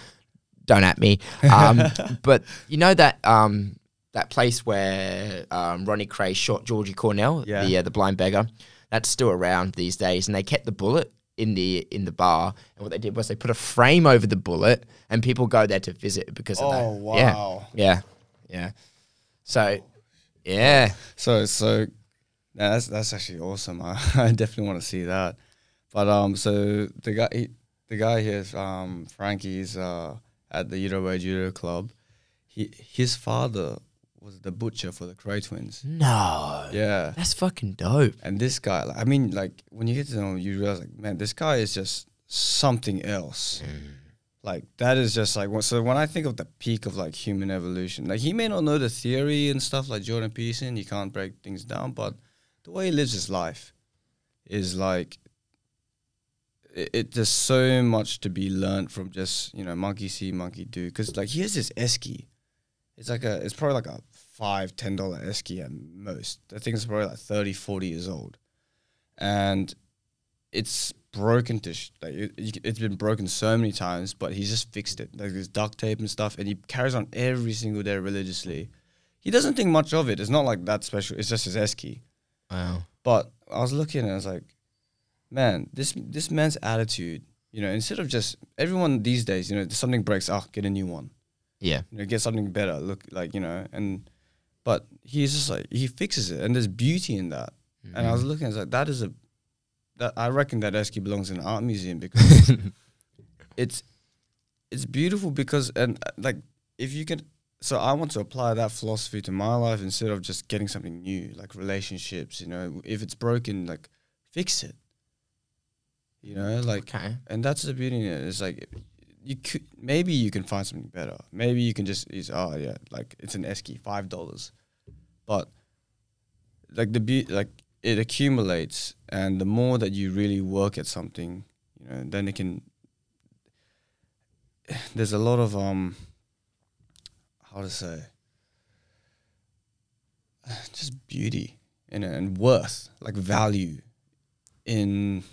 Don't at me. Um, but you know that um, that place where um, Ronnie Kray shot Georgie Cornell, Yeah. the uh, the blind beggar. That's still around these days, and they kept the bullet in the in the bar. And what they did was they put a frame over the bullet, and people go there to visit because of that. oh Yeah. wow. Yeah, yeah. So, yeah, So so yeah, that's that's actually awesome. I, I definitely want to see that. But um, so the guy he, the guy here, um, Frankie's uh at the Uruguay Judo Club. He his father was the butcher for the Kray twins. no, Yeah. that's fucking dope. And this guy, like, I mean, like when you get to know him, you realize, like, man, this guy is just something else. Mm. Like that is just like so. When I think of the peak of like human evolution, like he may not know the theory and stuff like Jordan Peterson, he can't break things down, but the way he lives his life is like it, it there's so much to be learned from just you know monkey see, monkey do. Because like here's this esky, it's like a it's probably like a five ten dollar esky at most. I think it's probably like 30, 40 years old, and it's broken to sh- like it, it's been broken so many times, but he's just fixed it. Like there's duct tape and stuff, and he carries on every single day religiously. He doesn't think much of it. It's not like that special. It's just his esky. Wow. But I was looking and I was like, man, this this man's attitude, you know, instead of just everyone these days, you know, something breaks, oh, get a new one. Yeah. You know, get something better. Look like, you know, and but he's just like he fixes it and there's beauty in that. And I was looking, I was like, that is a that I reckon that esky belongs in an art museum because it's it's beautiful because and uh, like if you can so I want to apply that philosophy to my life instead of just getting something new, like relationships, you know, if it's broken, like fix it. You know, like okay. and that's the beauty in it. It's like you could maybe you can find something better. Maybe you can just is oh yeah, like it's an esky, five dollars. But like the be like it accumulates and the more that you really work at something, you know, then it can there's a lot of um how to say just beauty it and worth, like value in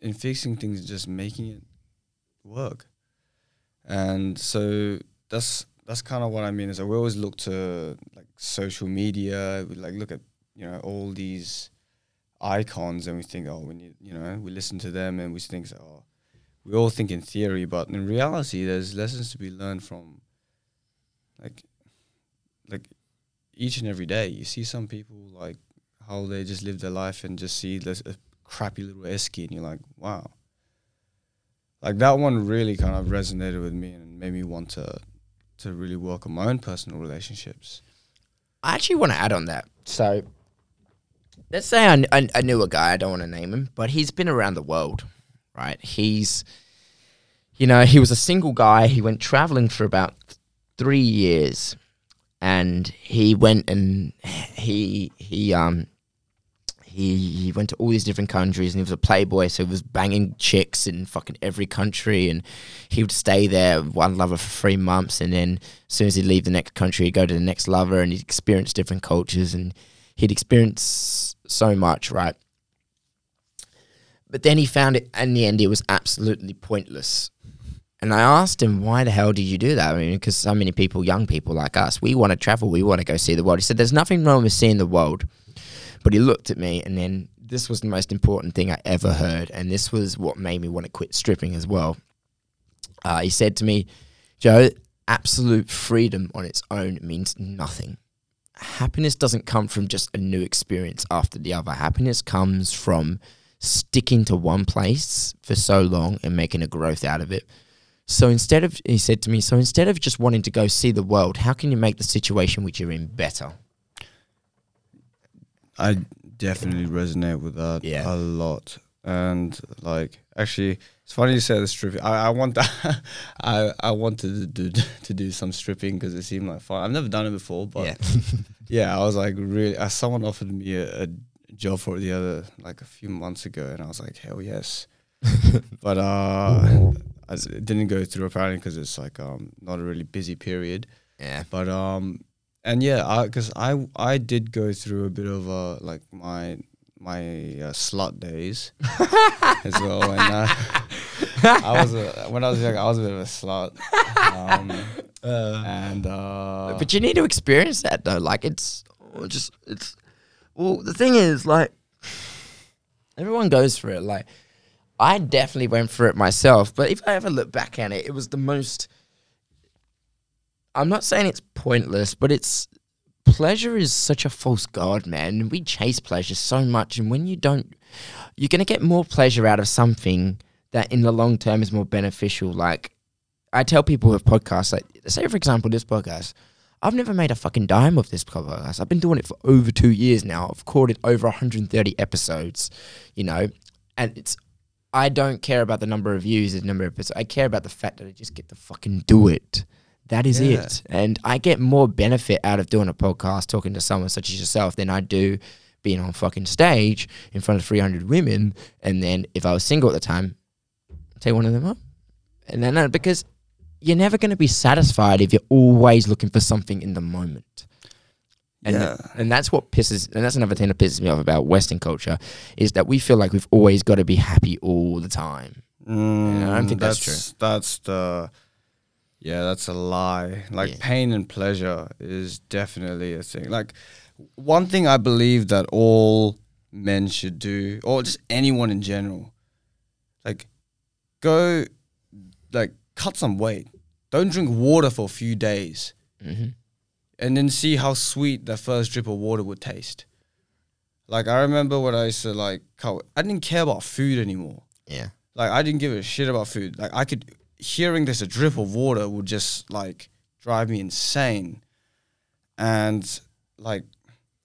in fixing things, just making it work. And so that's that's kind of what I mean is that we always look to like social media, we like look at you know all these icons and we think oh we need you know we listen to them and we think oh we all think in theory but in reality there's lessons to be learned from like like each and every day you see some people like how they just live their life and just see this a crappy little esky and you're like wow like that one really kind of resonated with me and made me want to to really work on my own personal relationships. I actually want to add on that. So, let's say I, I, I knew a guy, I don't want to name him, but he's been around the world, right? He's, you know, he was a single guy. He went traveling for about three years and he went and he, he, um, he, he went to all these different countries and he was a playboy, so he was banging chicks in fucking every country. And he would stay there one lover for three months, and then as soon as he'd leave the next country, he'd go to the next lover, and he'd experience different cultures, and he'd experience so much, right? But then he found it in the end, it was absolutely pointless. And I asked him, why the hell did you do that? I mean, because so many people, young people like us, we want to travel, we want to go see the world. He said, there's nothing wrong with seeing the world. But he looked at me, and then this was the most important thing I ever heard, and this was what made me want to quit stripping as well. Uh, he said to me, Joe, absolute freedom on its own means nothing. Happiness doesn't come from just a new experience after the other. Happiness comes from sticking to one place for so long and making a growth out of it. So instead of, he said to me, so instead of just wanting to go see the world, how can you make the situation which you're in better? I definitely resonate with that Yeah. a lot. And like actually it's funny you said the stripping. I, I want that I I wanted to do to do some stripping because it seemed like fun. I've never done it before, but yeah. yeah, I was like really. Uh, someone offered me a, a job for the other like a few months ago, and I was like, hell yes. but uh, it didn't go through apparently because it's like um not a really busy period. yeah. But um, and yeah, because I I did go through a bit of uh like my my uh, slut days as well, and uh, I was a, when I was young, I was a bit of a slut. Um, and uh, But you need to experience that though. Like it's just it's well the thing is like everyone goes for it. Like I definitely went for it myself, but if I ever look back at it, it was the most I'm not saying it's pointless, but it's pleasure is such a false god, man. We chase pleasure so much and when you don't you're gonna get more pleasure out of something that in the long term is more beneficial. Like I tell people with podcasts, like say for example this podcast, I've never made a fucking dime of this podcast. I've been doing it for over two years now. I've recorded over 130 episodes, you know, and it's I don't care about the number of views, the number of episodes. I care about the fact that I just get to fucking do it. That is Yeah. it. And I get more benefit out of doing a podcast, talking to someone such as yourself, than I do being on fucking stage in front of 300 women. And then if I was single at the time, take one of them up. And then, uh, because you're never going to be satisfied if you're always looking for something in the moment. And, Yeah. and that's what pisses, and that's another thing that pisses me off about Western culture is that we feel like we've always got to be happy all the time. Mm, I don't think that's that's That's the yeah, that's a lie. Like Yeah. pain and pleasure is definitely a thing. Like one thing I believe that all men should do, or just anyone in general, like go like cut some weight. Don't drink water for a few days, hmm and then see how sweet that first drip of water would taste. Like I remember when I used to like cut. I didn't care about food anymore. Yeah. Like I didn't give a shit about food. Like I could hearing this a drip of water would just like drive me insane. And like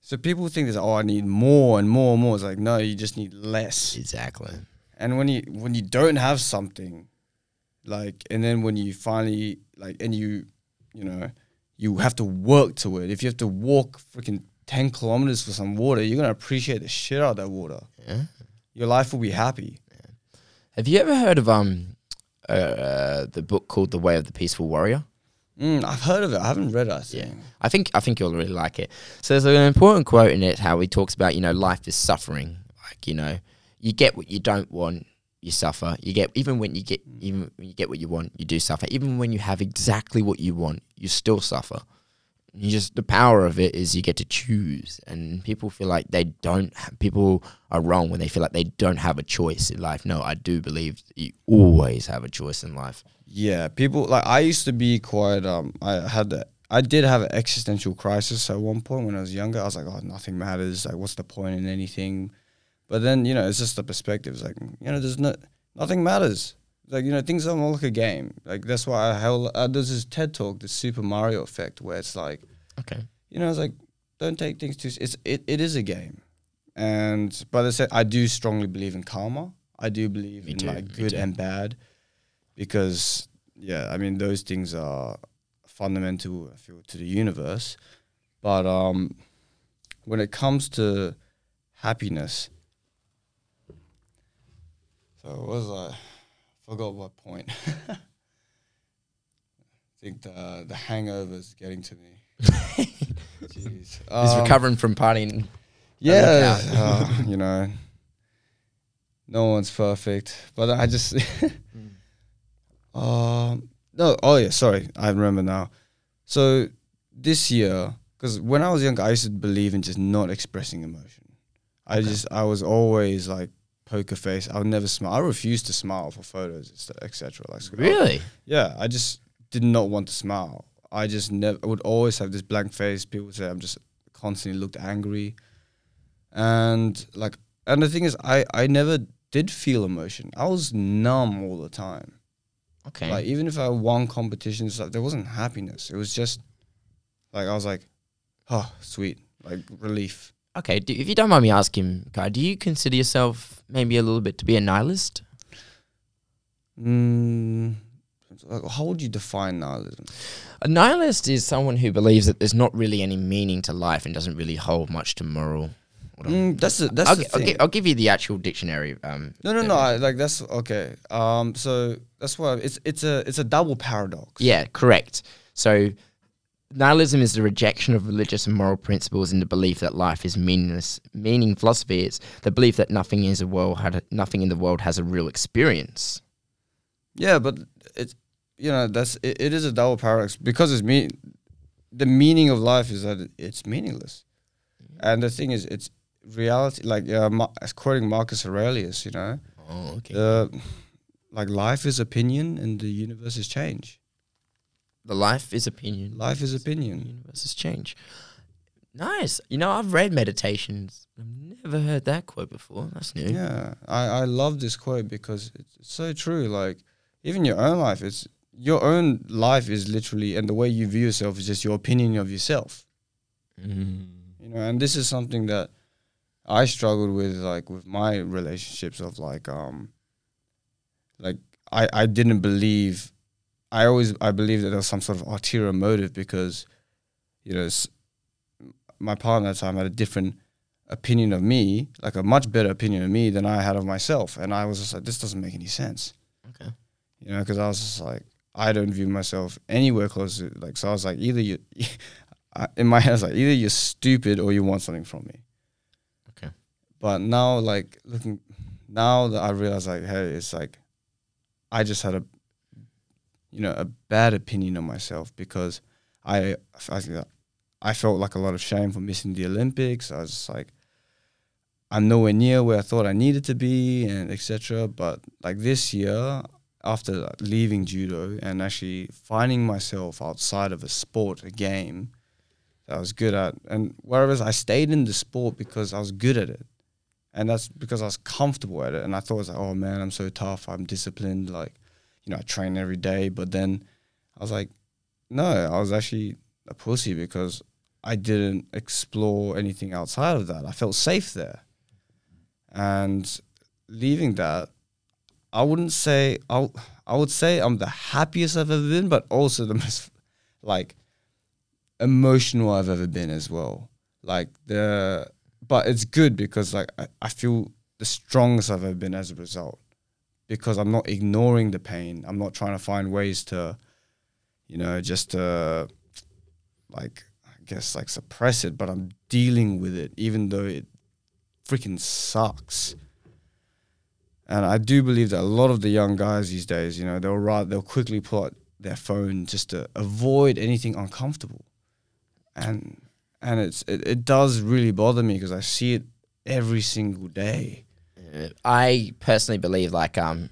so people think this oh I need more and more and more. It's like no, you just need less. Exactly. And when you when you don't have something, like and then when you finally like and you you know, you have to work to it. If you have to walk freaking ten kilometers for some water, you're gonna appreciate the shit out of that water. Yeah. Your life will be happy. Have you ever heard of um uh, the book called The Way of the Peaceful Warrior? Mm, I've heard of it. I haven't read it. I Yeah. think. I think I think you'll really like it. So there's an important quote in it how he talks about you know life is suffering. Like you know you get what you don't want, you suffer. You get even when you get even when you get what you want, you do suffer. Even when you have exactly what you want, you still suffer. You just the power of it is you get to choose, and people feel like they don't. People are wrong when they feel like they don't have a choice in life. No, I do believe you always have a choice in life. Yeah, people like I used to be quite. Um, I had. I did have an existential crisis at one point when I was younger. I was like, oh, nothing matters. Like, what's the point in anything? But then you know, it's just the perspective. It's like you know, there's no nothing matters. Like you know things are more like a game. Like that's why I held. Uh, there's this TED talk, the Super Mario effect, where it's like Okay. you know, it's like don't take things too. It's it, it is a game, and but I said I do strongly believe in karma. I do believe Me in too, like good too. and bad, because yeah, I mean those things are fundamental. I feel to the universe, but um, when it comes to happiness, so what was I? Forgot what point. I think the the hangover's getting to me. Jeez. He's Um, recovering from partying. Yeah, uh, you know, no one's perfect, but I just, um, no, oh yeah, sorry, I remember now. So this year, because when I was young, I used to believe in just not expressing emotion. I just, I was always like poker face. I would never smile. I refused to smile for photos, etc. Like, Really? yeah, I just did not want to smile. I just never I would always have this blank face. People would say I'm just constantly looked angry, and like, and the thing is, I I never did feel emotion. I was numb all the time. Okay. Like even if I won competitions, like there wasn't happiness. It was just like I was like, oh, sweet, like relief. Okay. Do, if you don't mind me asking, Kai, do you consider yourself maybe a little bit to be a nihilist? Mm, like, how would you define nihilism? A nihilist is someone who believes that there's not really any meaning to life and doesn't really hold much to moral. Mm, that's the, that's I'll, the I'll, thing. gi- I'll give you the actual dictionary. Um, No, no, no. I, like that's okay. Um, so that's why it's it's a it's a double paradox. Yeah, correct. So, nihilism is the rejection of religious and moral principles and the belief that life is meaningless. Meaning philosophy is the belief that nothing is a world had a, nothing in the world has a real experience. yeah, but it's you know that's it, it is a double paradox because it's me. The meaning of life is that it's meaningless, and the thing is, it's reality. Like uh, Ma- quoting Marcus Aurelius, you know, Oh, okay. uh, like life is opinion and the universe is change. The life is opinion. Life is opinion. universe is change. Nice. You know, I've read Meditations. I've never heard that quote before. That's new. Yeah, I, I love this quote because it's so true. Like, even your own life, it's your own life is literally, and the way you view yourself is just your opinion of yourself. Mm. You know, and this is something that I struggled with, like with my relationships of like, um, like I I didn't believe, I always I believe that there was some sort of ulterior motive because, you know, my partner at the time had a different opinion of me, like a much better opinion of me than I had of myself, and I was just like, this doesn't make any sense. Okay. You know, because I was just like, I don't view myself anywhere close to like. So I was like, either you, in my head, I was like, either you're stupid or you want something from me. Okay. But now, like looking, now that I realize, like, hey, it's like, I just had a, you know, a bad opinion of myself because I, I, I felt like a lot of shame for missing the Olympics. I was like, I'm nowhere near where I thought I needed to be, and etc. But like this year, after leaving judo and actually finding myself outside of a sport, a game that I was good at, and whereas I stayed in the sport because I was good at it, and that's because I was comfortable at it, and I thought was like, oh man, I'm so tough, I'm disciplined, like, you know, I train every day. But then I was like, no, I was actually a pussy because I didn't explore anything outside of that. I felt safe there, and leaving that, I wouldn't say I. I would say I'm the happiest I've ever been, but also the most like emotional I've ever been as well. Like the, but it's good because like I, I feel the strongest I've ever been as a result because I'm not ignoring the pain. I'm not trying to find ways to, you know, just to like I guess like suppress it, but I'm dealing with it even though it freaking sucks. And I do believe that a lot of the young guys these days, you know, they'll rather they'll quickly pull out their phone just to avoid anything uncomfortable. And and it's it, it does really bother me because I see it every single day. I personally believe like um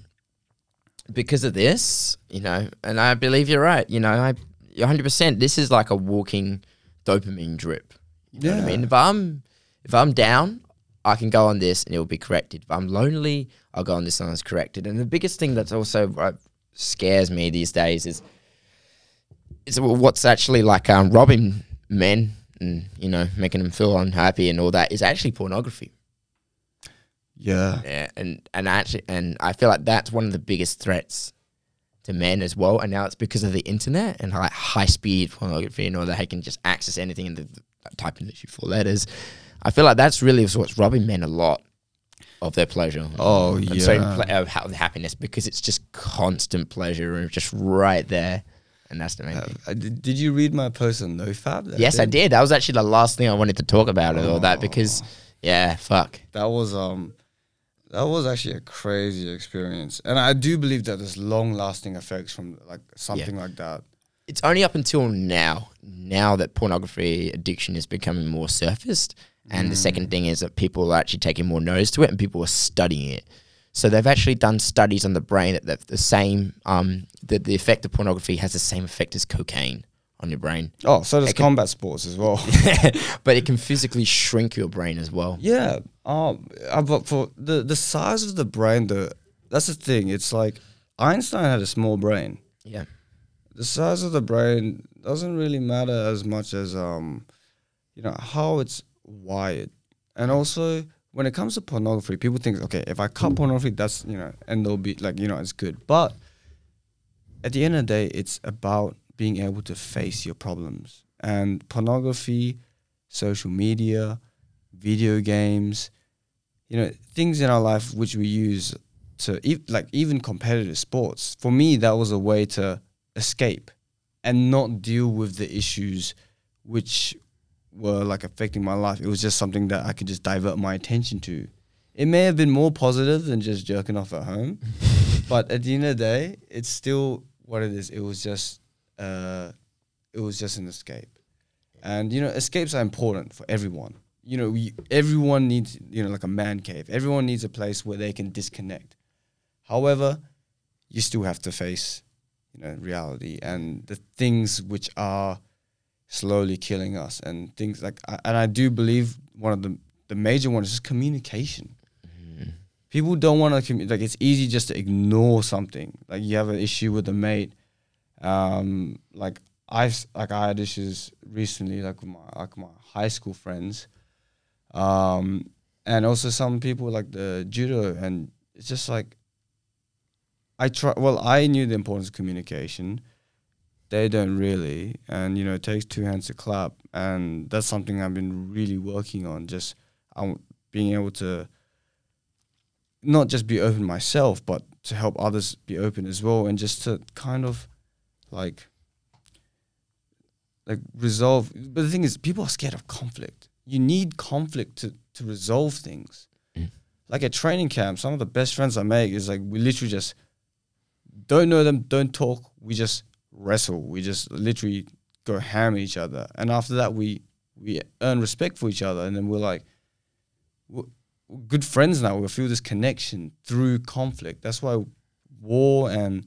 because of this, you know, and I believe you're right. You know, I 100. percent This is like a walking dopamine drip. You know what I mean? If I'm if I'm down, I can go on this and it will be corrected. If I'm lonely, I'll go on this and it's corrected. And the biggest thing that's also uh, scares me these days is is what's actually like um, robbing men and you know making them feel unhappy and all that is actually pornography. Yeah. Yeah, and and actually, and I feel like that's one of the biggest threats to men as well. And now it's because of the internet and like high speed pornography and all that. They can just access anything and the, type in literally four letters. I feel like that's really what's robbing men a lot of their pleasure. Oh and yeah. so of ha- happiness because it's just constant pleasure and just right there. And that's the main Uh, thing. I did, did you read my post on that Yes, I did. That was actually the last thing I wanted to talk about and all that Oh. because, yeah, fuck. That was um, that was actually a crazy experience, and I do believe that there's long lasting effects from like something like that. it's only up until now, now that pornography addiction is becoming more surfaced. And the second thing is that people are actually taking more notice to it and people are studying it. So they've actually done studies on the brain that the, the same, um, that the effect of pornography has the same effect as cocaine on your brain. Oh, so does It can- combat sports as well. but it can physically shrink your brain as well. Yeah. Um. But for the the size of the brain, though, that's the thing. It's like Einstein had a small brain. Yeah. The size of the brain doesn't really matter as much as um, you know, how it's wired, and also when it comes to pornography, people think, okay, if I cut pornography, that's you know, and they'll be like, you know, it's good. But at the end of the day, it's about being able to face your problems. And pornography, social media, video games, you know, things in our life which we use to ev- like even competitive sports. For me, that was a way to escape and not deal with the issues which were like affecting my life. It was just something that I could just divert my attention to. It may have been more positive than just jerking off at home, but at the end of the day, it's still what it is. It was just, uh, it was just an escape, and you know, escapes are important for everyone. You know, we, everyone needs, you know, like a man cave. Everyone needs a place where they can disconnect. However, you still have to face, you know, reality and the things which are slowly killing us, and things like, and I do believe one of the the major ones is just communication people don't want to commu- like it's easy just to ignore something like you have an issue with a mate um like i've like i had issues recently like with my like my high school friends. Um and also some people like the judo and it's just like i try well i knew the importance of communication. They don't really. And you know it takes two hands to clap. And that's something i've been really working on just um, being able to not just be open myself, but to help others be open as well, and just to kind of like like resolve. But the thing is, people are scared of conflict. You need conflict to to resolve things. Mm. Like at training camp, some of the best friends I make is like we literally just don't know them, don't talk. We just wrestle. We just literally go ham each other, and after that, we we earn respect for each other, and then we're like we're good friends now. We feel this connection through conflict. That's why war and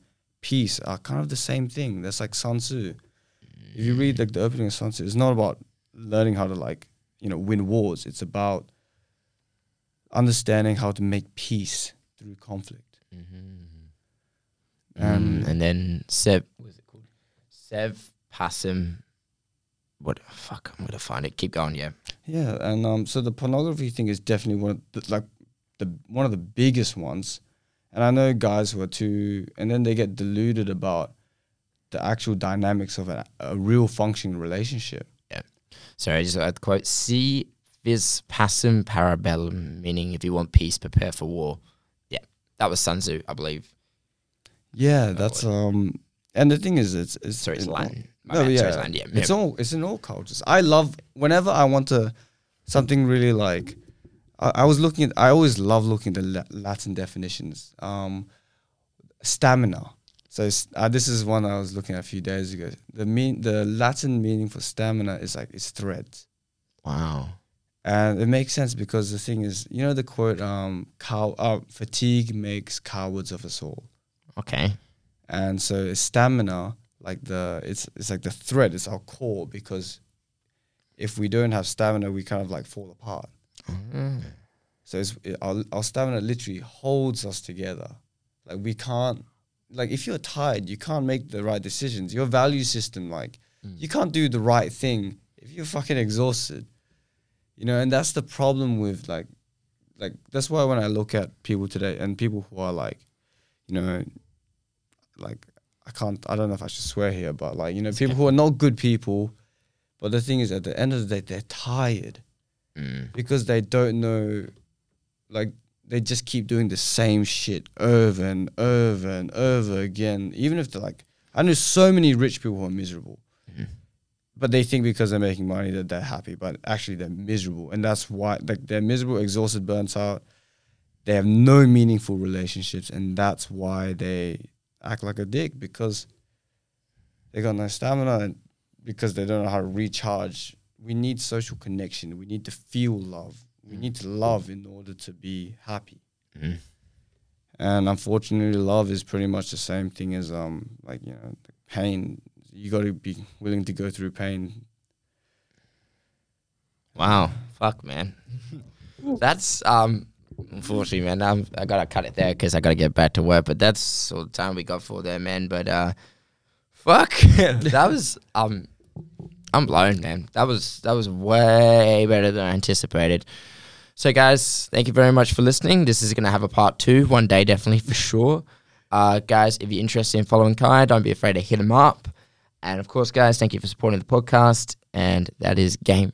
peace are kind of the same thing. That's like Sun Tzu. If you read like the opening of Sun Tzu, it's not about learning how to like you know win wars. It's about understanding how to make peace through conflict. Um, And and then Sev, what is it called? Sev Passim. What? Fuck, I'm gonna find it. Keep going. Yeah. Yeah, and um, so the pornography thing is definitely one of the, like the one of the biggest ones, and I know guys who are too, and then they get deluded about the actual dynamics of a, a real functioning relationship. Yeah. Sorry, I just had quote: "Si vis pacem parabellum," meaning if you want peace, prepare for war. Yeah, that was Sun Tzu, I believe. Yeah, that's um, and the thing is, it's it's Sorry, it's. No, bad. yeah, Sorry, it's. Yeah, it's all it's in all cultures. I love whenever I want to something really like. I, I was looking at. I always love looking at the La- Latin definitions. Um, stamina. So uh, this is one I was looking at a few days ago. The mean the Latin meaning for stamina is like it's thread. Wow. and it makes sense because the thing is, you know, the quote, um, cow, uh, "Fatigue makes cowards of us all." Okay. and so stamina like the it's it's like the thread it's our core because if we don't have stamina we kind of like fall apart Mm. So it's, it, our, our stamina literally holds us together. Like we can't, like if you're tired, you can't make the right decisions. Your value system, like you can't do the right thing if you're fucking exhausted. You know, and that's the problem with like, like that's why when I look at people today and people who are like, you know, like I can't, I don't know if I should swear here, but like you know, people who are not good people. But the thing is, at the end of the day, they're tired Mm. because they don't know like they just keep doing the same shit over and over and over again. Even if they're like i know so many rich people who are miserable. Mhm. but they think because they're making money that they're happy but actually they're miserable. And that's why like they're miserable exhausted burnt out. They have no meaningful relationships and that's why they act like a dick because they got no stamina and because they don't know how to recharge. We need social connection. We need to feel love we need to love in order to be happy Mm. and unfortunately love is pretty much the same thing as um like you know pain you got to be willing to go through pain Wow. Fuck, man. that's um. Unfortunately, man, I'm, I gotta cut it there because I gotta get back to work. But that's all the time we got for there, man. But uh, fuck, that was um, I'm blown, man. That was that was way better than I anticipated. So, guys, thank you very much for listening. This is gonna have a part two one day, definitely for sure. Uh, guys, if you're interested in following Kai, don't be afraid to hit him up. And of course, guys, thank you for supporting the podcast. And that is game.